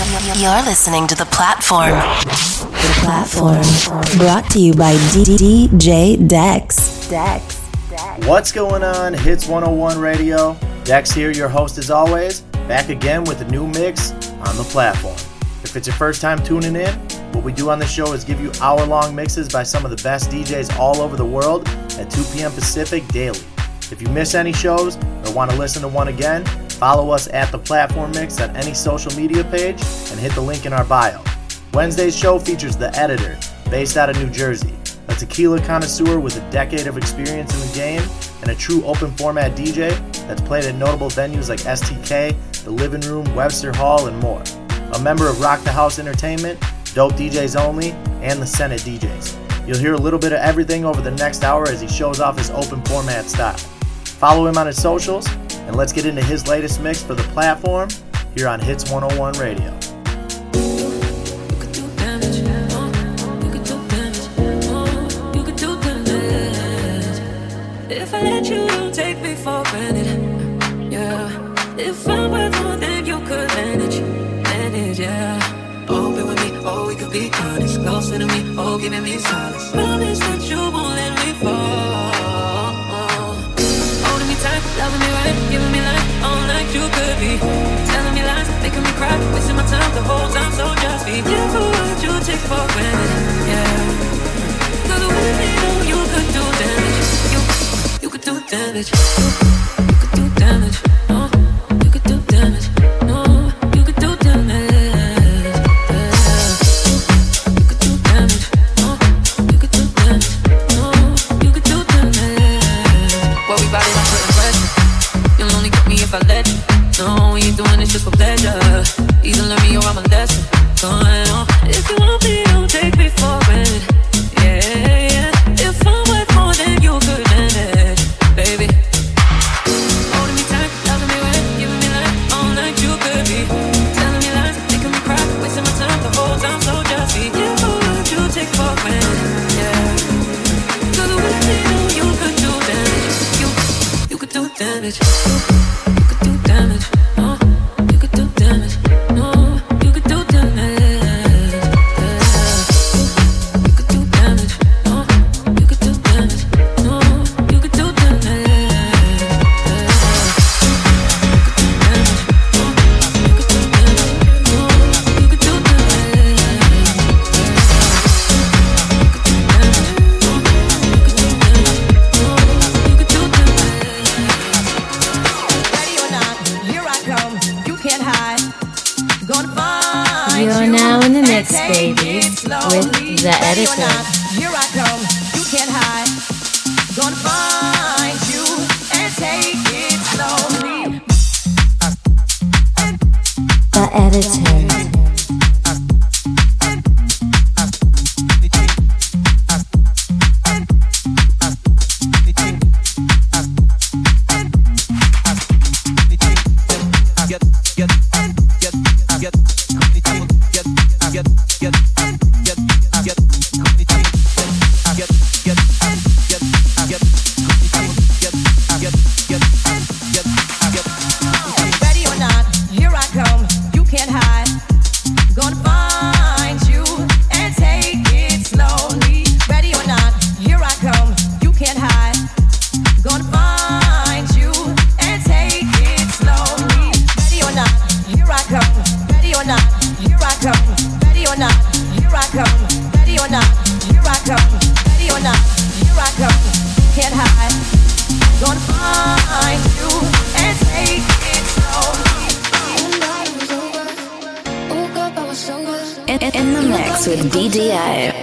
You're listening to The Platform. The Platform. Brought to you by DJ Dex. Dex. What's going on? Hits 101 Radio. Dex here, your host as always, back again with a new mix on The Platform. If it's your first time tuning in, what we do on the show is give you hour long mixes by some of the best DJs all over the world at 2 p.m. Pacific daily. If you miss any shows or want to listen to one again, follow us at the Platform Mix on any social media page and hit the link in our bio. Wednesday's show features The Editor, based out of New Jersey, a tequila connoisseur with a decade of experience in the game and a true open format DJ that's played at notable venues like STK, The Living Room, Webster Hall, and more. A member of Rock the House Entertainment, Dope DJs Only, and the Senate DJs. You'll hear a little bit of everything over the next hour as he shows off his open format style. Follow him on his socials, and let's get into his latest mix for the platform here on Hits 101 Radio. If I let you, don't take me for granted. Yeah. If I were more than you could manage, manage, yeah. Open with me, oh, we could be honest. Closer to me, oh, giving me solace. Promise that you won't let me fall. Holding me tight, loving me right, all like you could be. Telling me lies, making me cry, wasting my time the whole time, so just be careful what you take for granted, yeah. Cause with me, you could do damage. You, you could do damage. You could do damage. You could do damage. No, you could do damage. No, you could do damage. What we body like putting pressure. You'll only get me if I let you. No, we ain't doing this just for pleasure. Either learn me or I'm a lesson. Going on. If you want me, don't take me for granted. Yeah, do mix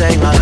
Take my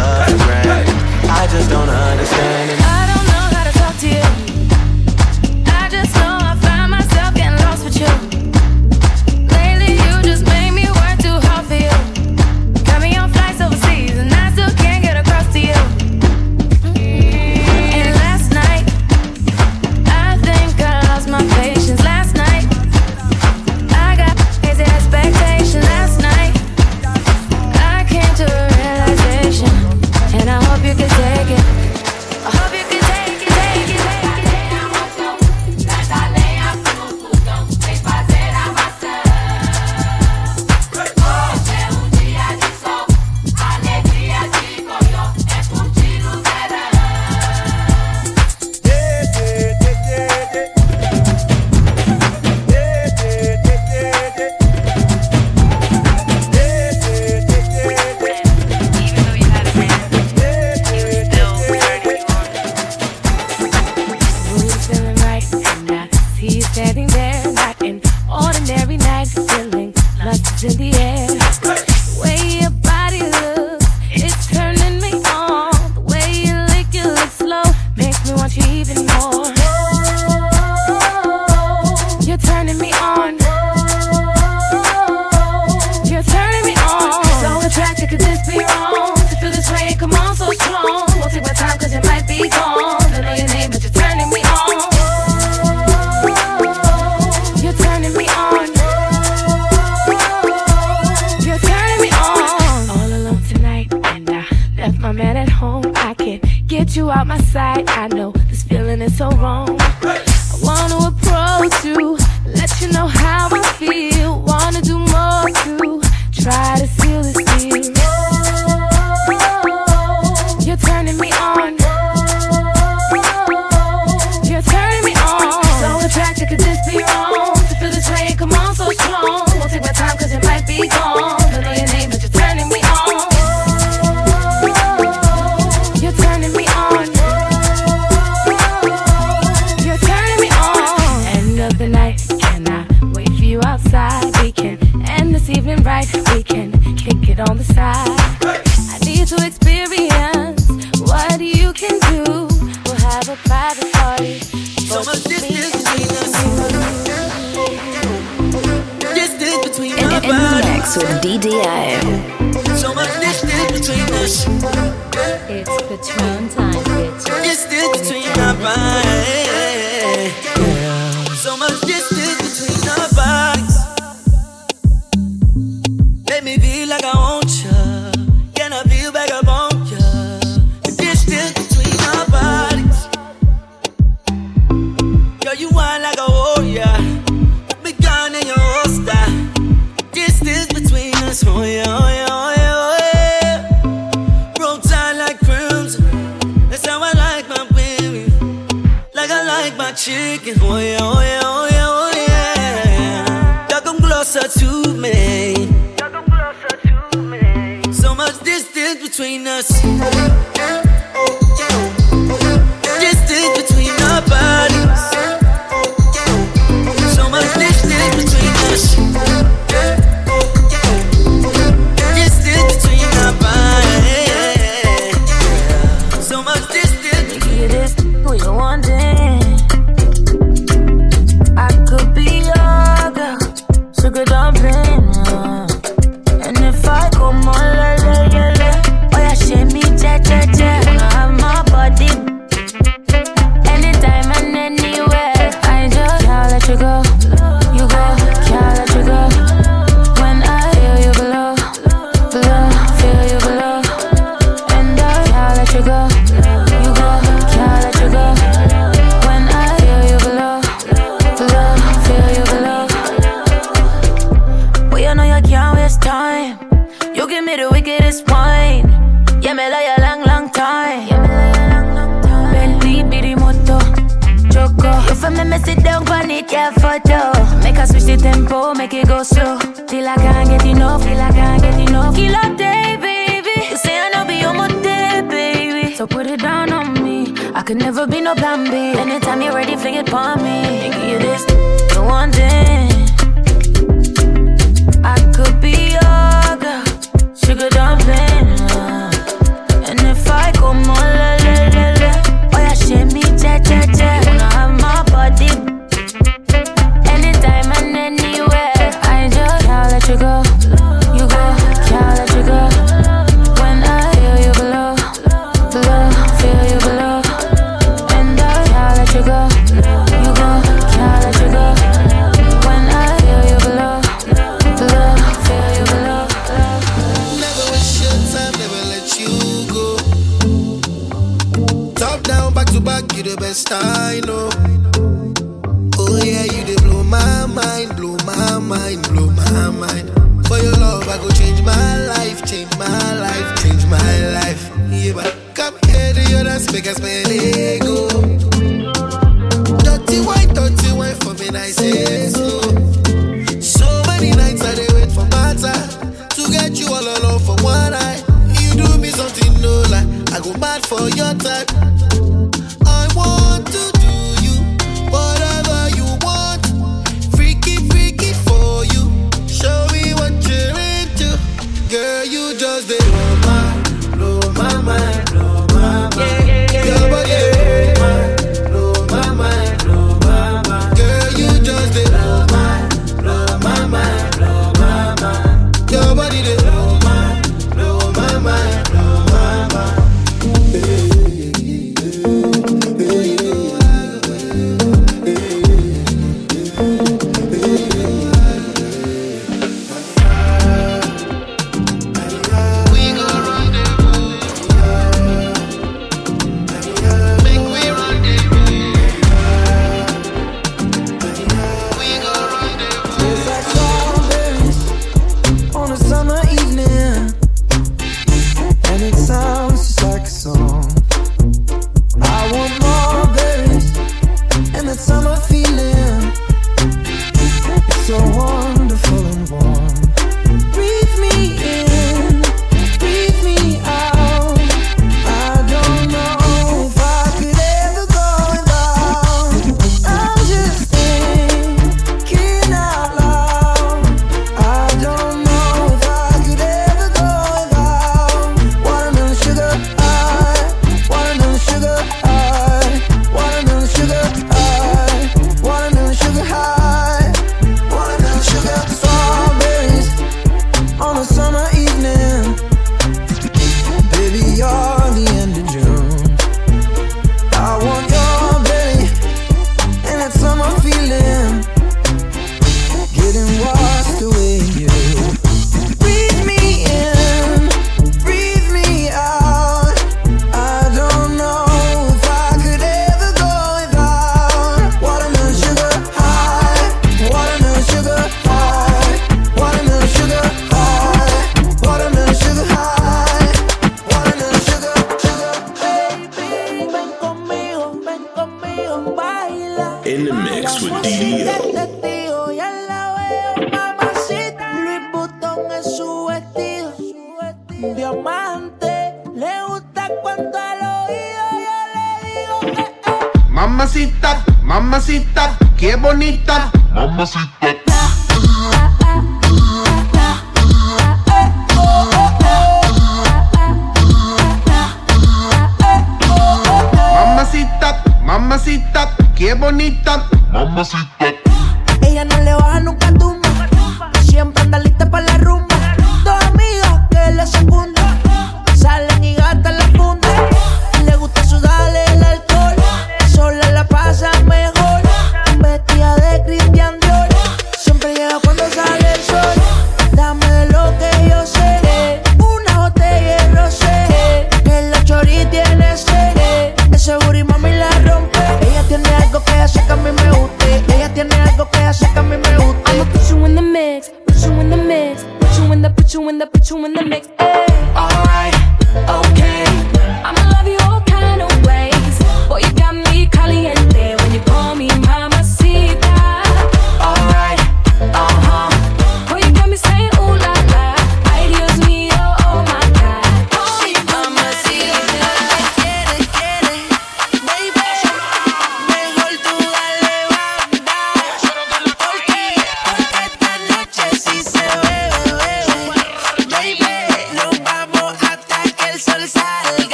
come here to your dance, make us.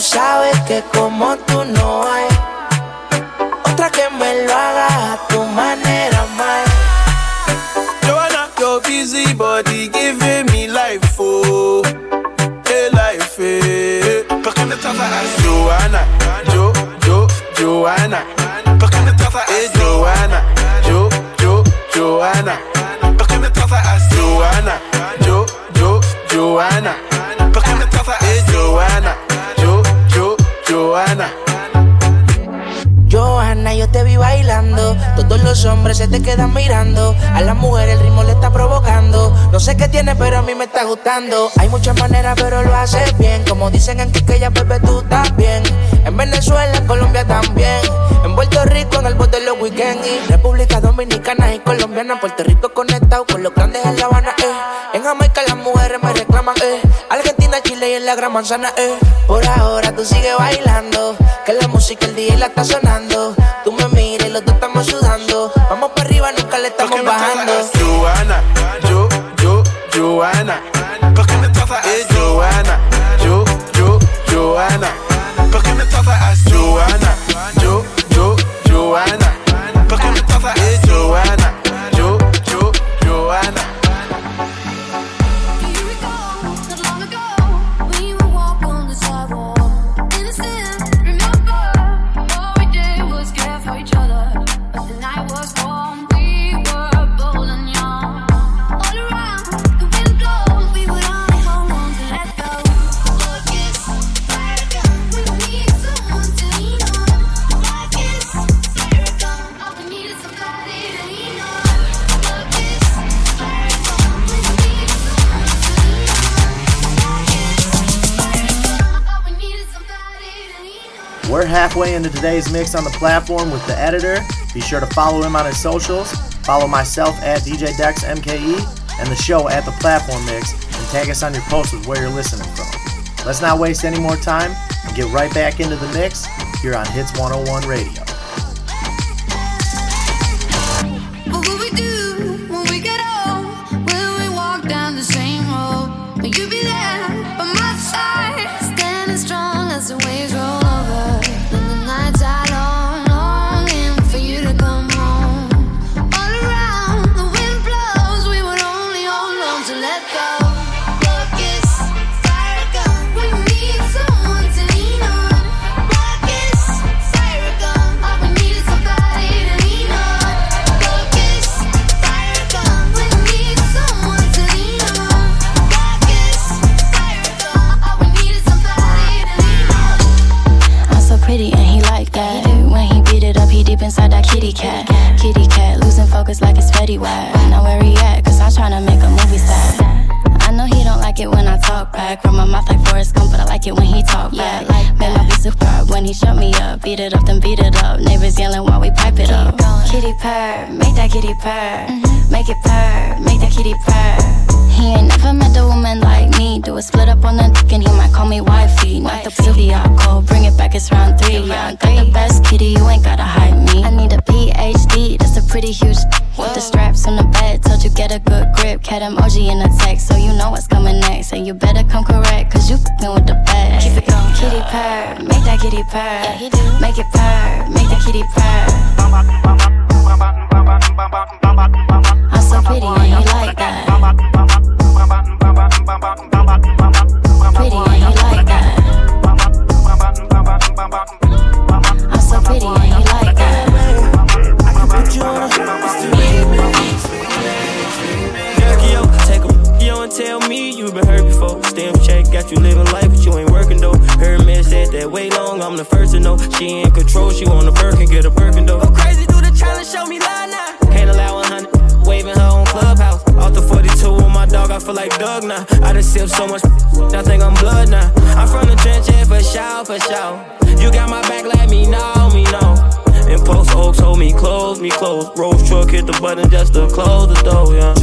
sabes que como tú no hay otra que me lo haga a tu manera. Joanna, your busy body giving me life, oh, hey life, eh. Joanna, Jo, Jo, Joanna. los hombres se te quedan mirando. A las mujeres el ritmo le está provocando. No sé qué tiene, pero a mí me está gustando. Hay muchas maneras, pero lo haces bien. Como dicen en Quiqueya, bebé, tú también. En Venezuela, Colombia también. En Puerto Rico, en el bote de los weekends. Y República Dominicana y Colombiana. Puerto Rico conectado con los grandes en La Habana, eh. En Jamaica las mujeres me reclaman, eh. Argentina, Chile y en la Gran Manzana, eh. Por ahora tú sigues bailando. Que la música el día la está sonando. Tú me miras y los dos estamos sudando nunca le estamos bajando. Joana, yo, yo, Joana. halfway into today's mix on the platform with Tha Editor. Be sure to follow him on his socials. Follow myself at DJ Dex MKE and the show at the platform mix and tag us on your posts with where you're listening from. Let's not waste any more time and get right back into the mix here on Hits 101 Radio. he shut me up. Beat it up, then beat it up. Neighbors yelling while we pipe it up. Kitty purr, make that kitty purr. Mm-hmm. Make it purr, make that kitty purr. He ain't never met a woman like me. Do a split up on the dick and he might call me wifey. Not the pussy call, bring it back, it's round three. Yeah, got the best kitty, you ain't gotta hide me. I need a PhD, that's a pretty huge with the straps on the bed. Told you get a good grip, cat emoji in the text, so you know what's coming next. And you better come correct, cause you fing with the kitty purr, make that kitty purr. Yeah, he do. Make it purr, make that kitty purr. I'm so pretty and you like that. but in just to close the door, yeah.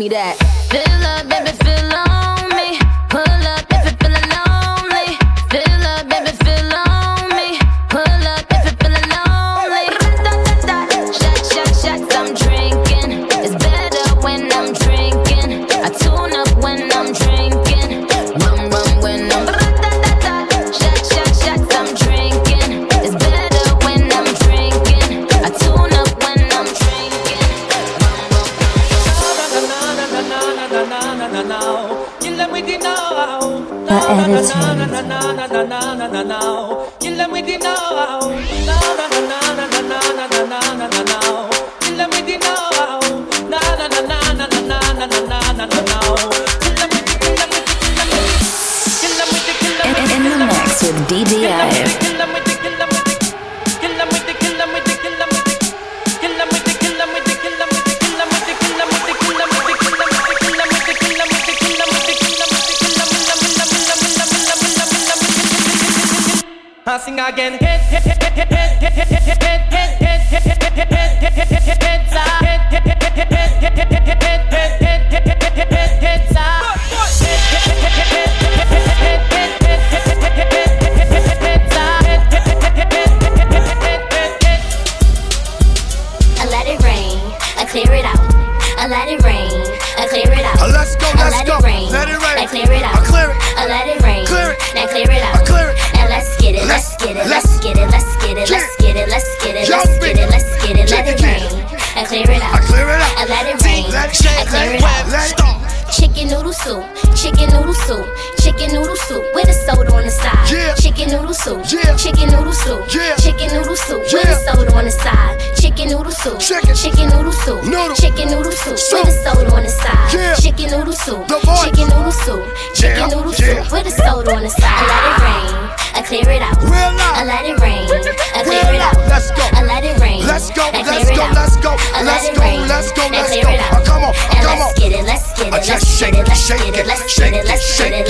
Me that. Fill up, baby, fill on me. Pull up DD. shake it, let's shake it, let's shake it.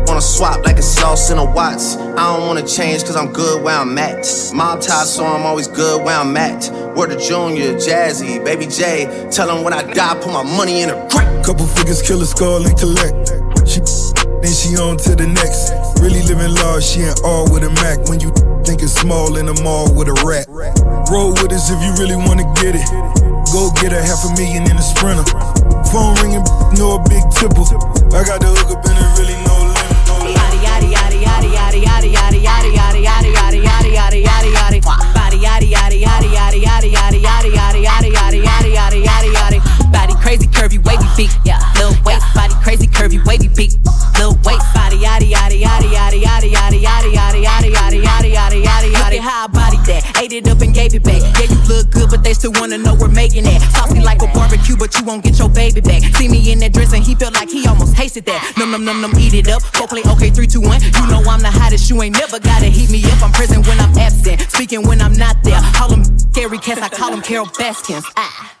wanna swap like a sauce in a Watts. I don't wanna change cause I'm good where I'm at. Mob tied, so I'm always good where I'm at. Word to Junior, Jazzy, Baby J. Tell him when I die, put my money in a crack. Couple figures, kill a skull and collect. She then she on to the next. Really living large, she ain't all with a Mac. When you think it's small in the mall with a rat. Roll with us if you really wanna get it. Go get a half a million in a sprinter. Phone ringing, no a big tipple. I got the hook up and it really yada yada yada yada body yada yada yada yada yada yada yada yada yada big, yeah. Little weight, body, crazy curvy, wavy big. Little weight, body, yadi yadi yadi yadi yadi yadi yadi yadi yadi yadi yadi yadi yadi yadi. Look how I body that, ate it up and gave it back. Yeah, you look good, but they still wanna know we're making it. Saucy like a barbecue, but you won't get your baby back. See me in that dress and he felt like he almost tasted that. Num num num num, eat it up. Go play okay, three two one. You know I'm the hottest, you ain't never gotta heat me up. I'm present when I'm absent, speaking when I'm not there. Call them scary cats, I call them Carole Baskins. Ah.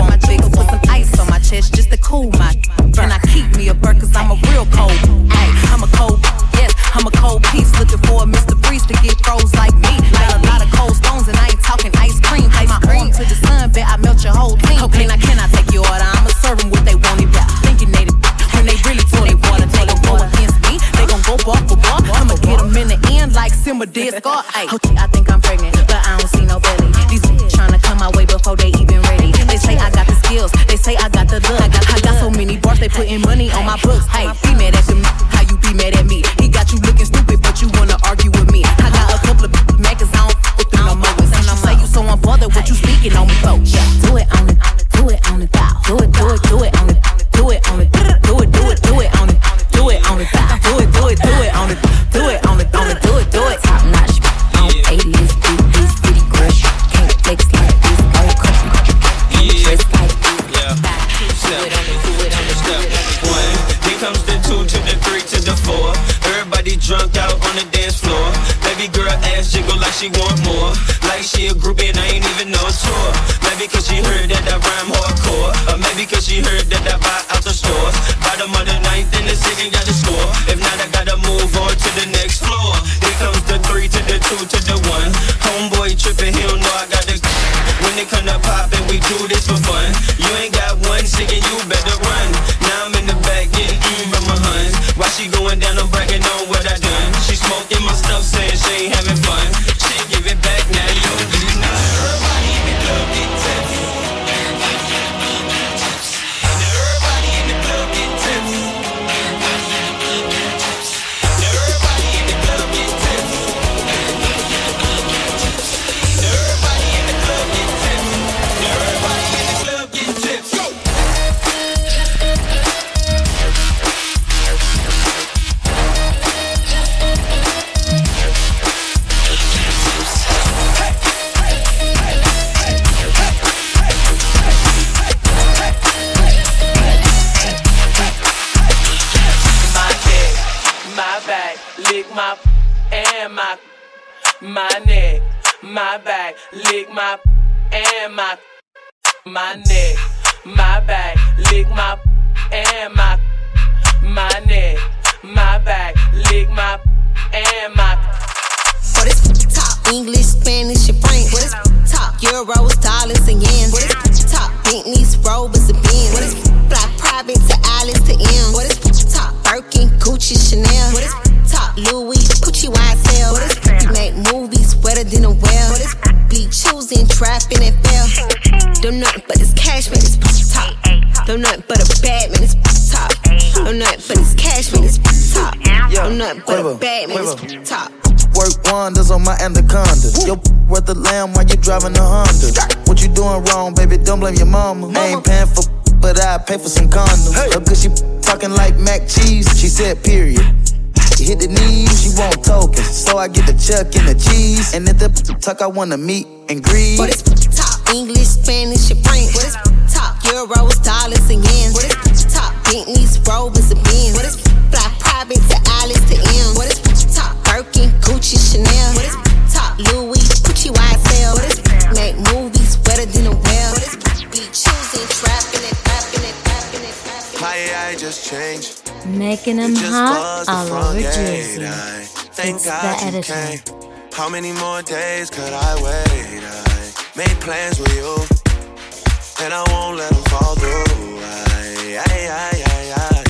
don't blame your mama. mama. I ain't paying for, but I pay for some condoms. Hey. Up cause she talking like mac cheese. She said, period. She hit the knees, she want tokens. So I get the chuck and the cheese. And if the tuck, I wanna meet and greet. But it's top English, Spanish, and French. What is top euros, dollars, and yen? What is top Bentleys, Robins, and Benz? What is fly private to Alice to M? What is top Birkin, Gucci, Chanel? What is top Louis? choosing, trapping it, rapping it, rapping it, rapping it. My AI just changed. Making them hot all over Jersey. Thank God the you came. How many more days could I wait? I made plans with you, and I won't let them fall through. I, I, I, I, I.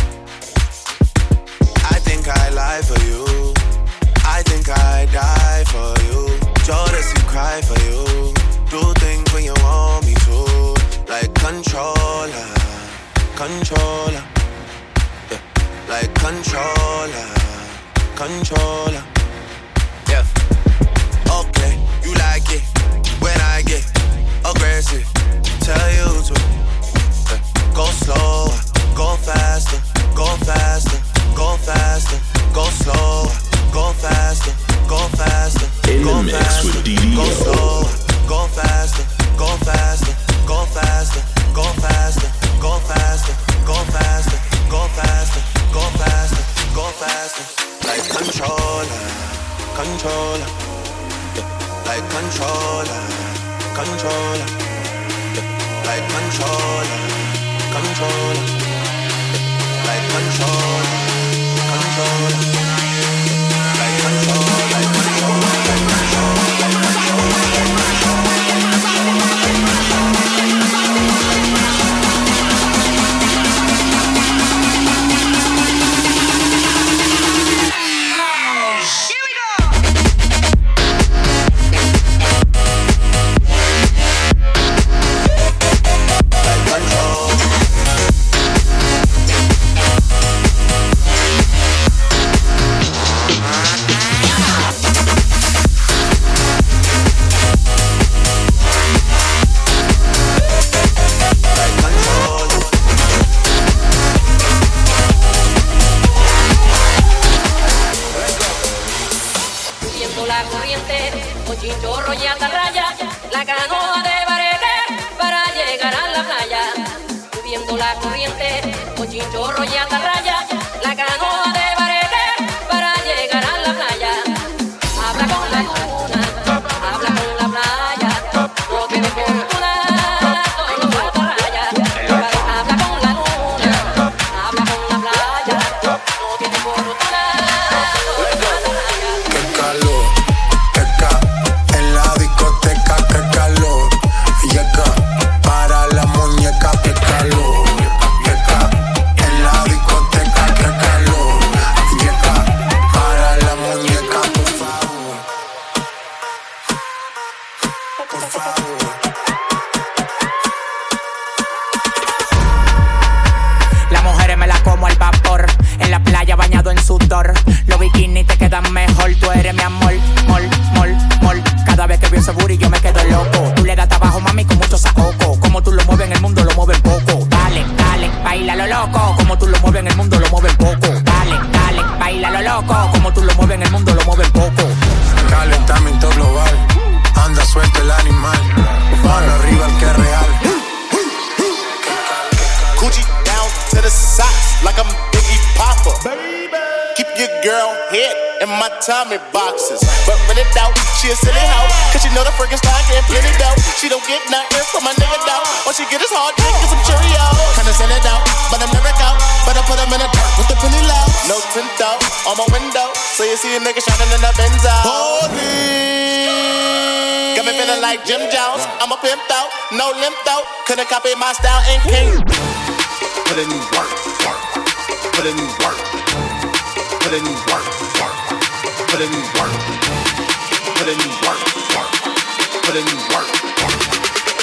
I think I lie for you. I think I die for you. Jordan, you cry for you. Do things when you want me like controller, controller. Yeah. Like controller, controller. Yeah. Okay, you like it when I get aggressive. Tell you to yeah. go slower, go faster, go faster, go faster, go slower, go faster, go faster, go faster, go slower, go faster, go faster, faster, go faster, go faster, go faster, go faster, go faster, go faster, like controller, controller, like controller, controller, like controller, controller, like controller, So you see a nigga shining in the Benzo. Holy. Got me feeling like Jim Jones. I'm a pimp out, no limp out. Couldn't copy my style and king. Put in work, work. Put in work. Put in work, work. Put in work. Put in work, work. Put in work, work.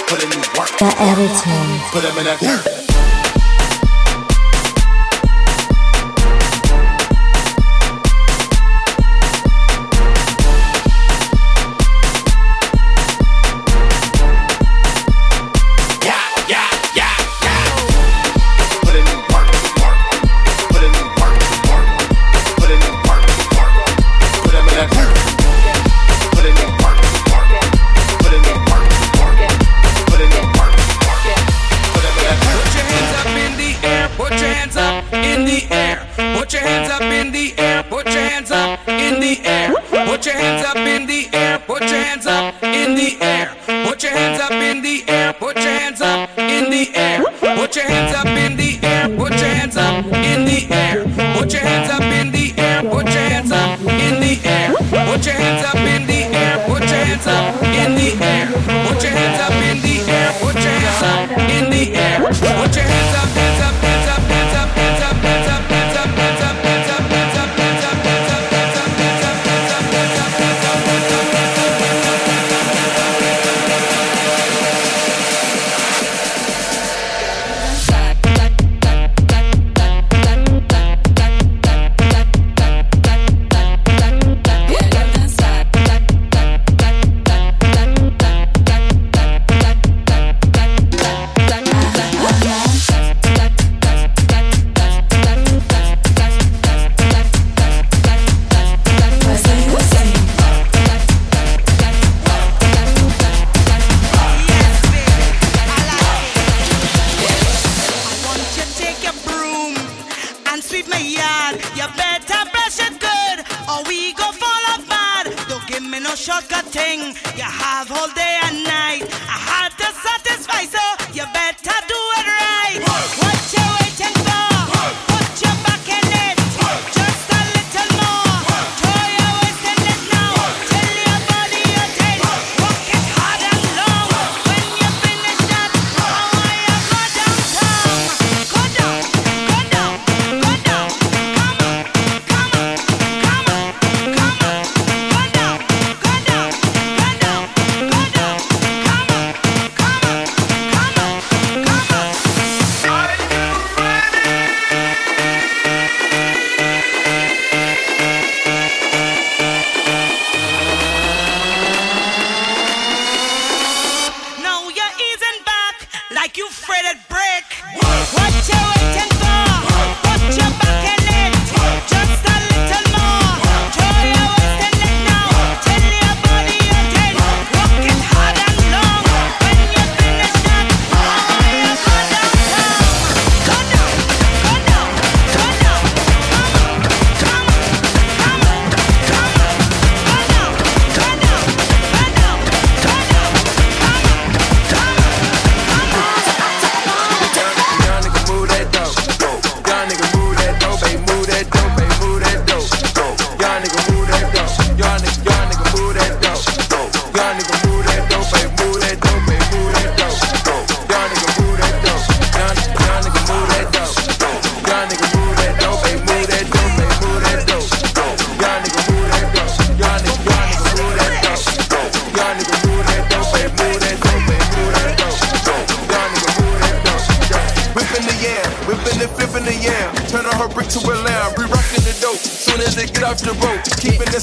Put in work. Tha Editor. Put them in that work.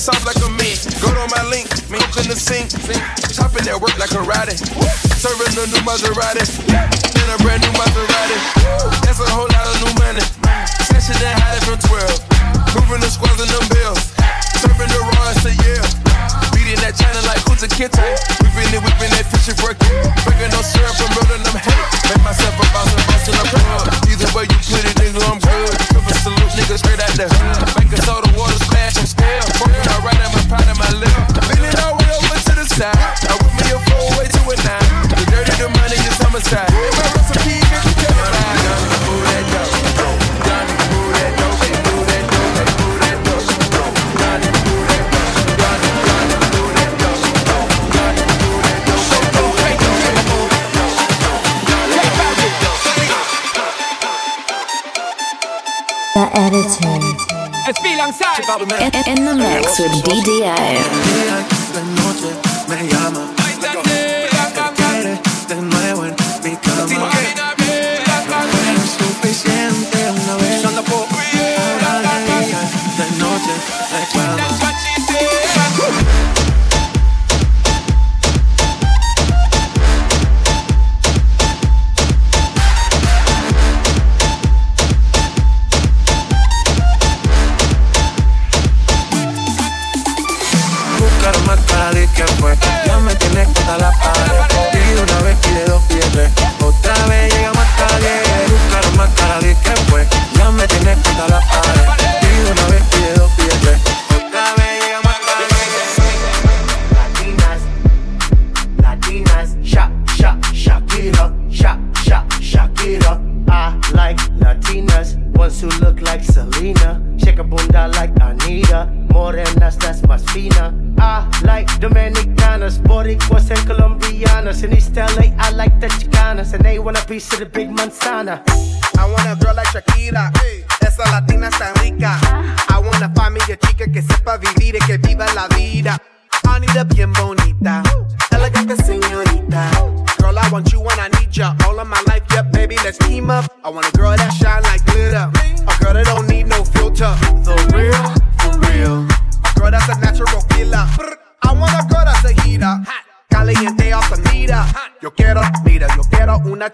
sounds like a me. Go to my link, me in the sink. Chopping that work like a karate. Serving the new Maserati. in the mix with DDA. claro más cara de quién fue. Ya me tienes contra la pared. Pide una vez, pide dos, pide. Otra vez llega más tarde. Claro más cara de quién fue. Ya me tienes contra la pared. piece of the big manzana. I want a girl like Shakira. Esa latina está rica. Ah. I want a familia chica que sepa vivir y que viva la vida. I need a bien bonita. Elegante señorita. Girl, I want you when I need ya. All of my life, yeah, baby, let's team up. I wanna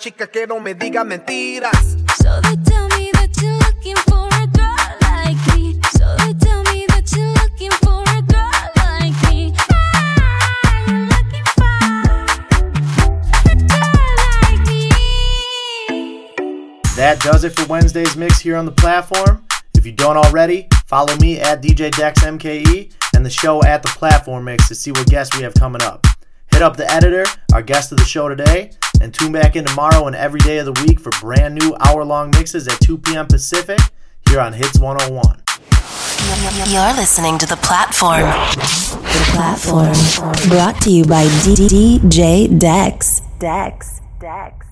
chica que no me diga mentiras. So they tell me that you're looking for a girl like me. So they tell me that you're looking for a girl like me. Ah, you're looking for a girl like me. That does it for Wednesday's mix here on the platform. If you don't already, follow me at DJ Dex MKE and the show at the platform mix to see what guests we have coming up. Hit up Tha Editor, our guest of the show today, and tune back in tomorrow and every day of the week for brand new hour long mixes at 2 p.m. Pacific here on Hits 101. You're listening to The Platform. The Platform. Brought to you by DJ Dex. Dex. Dex.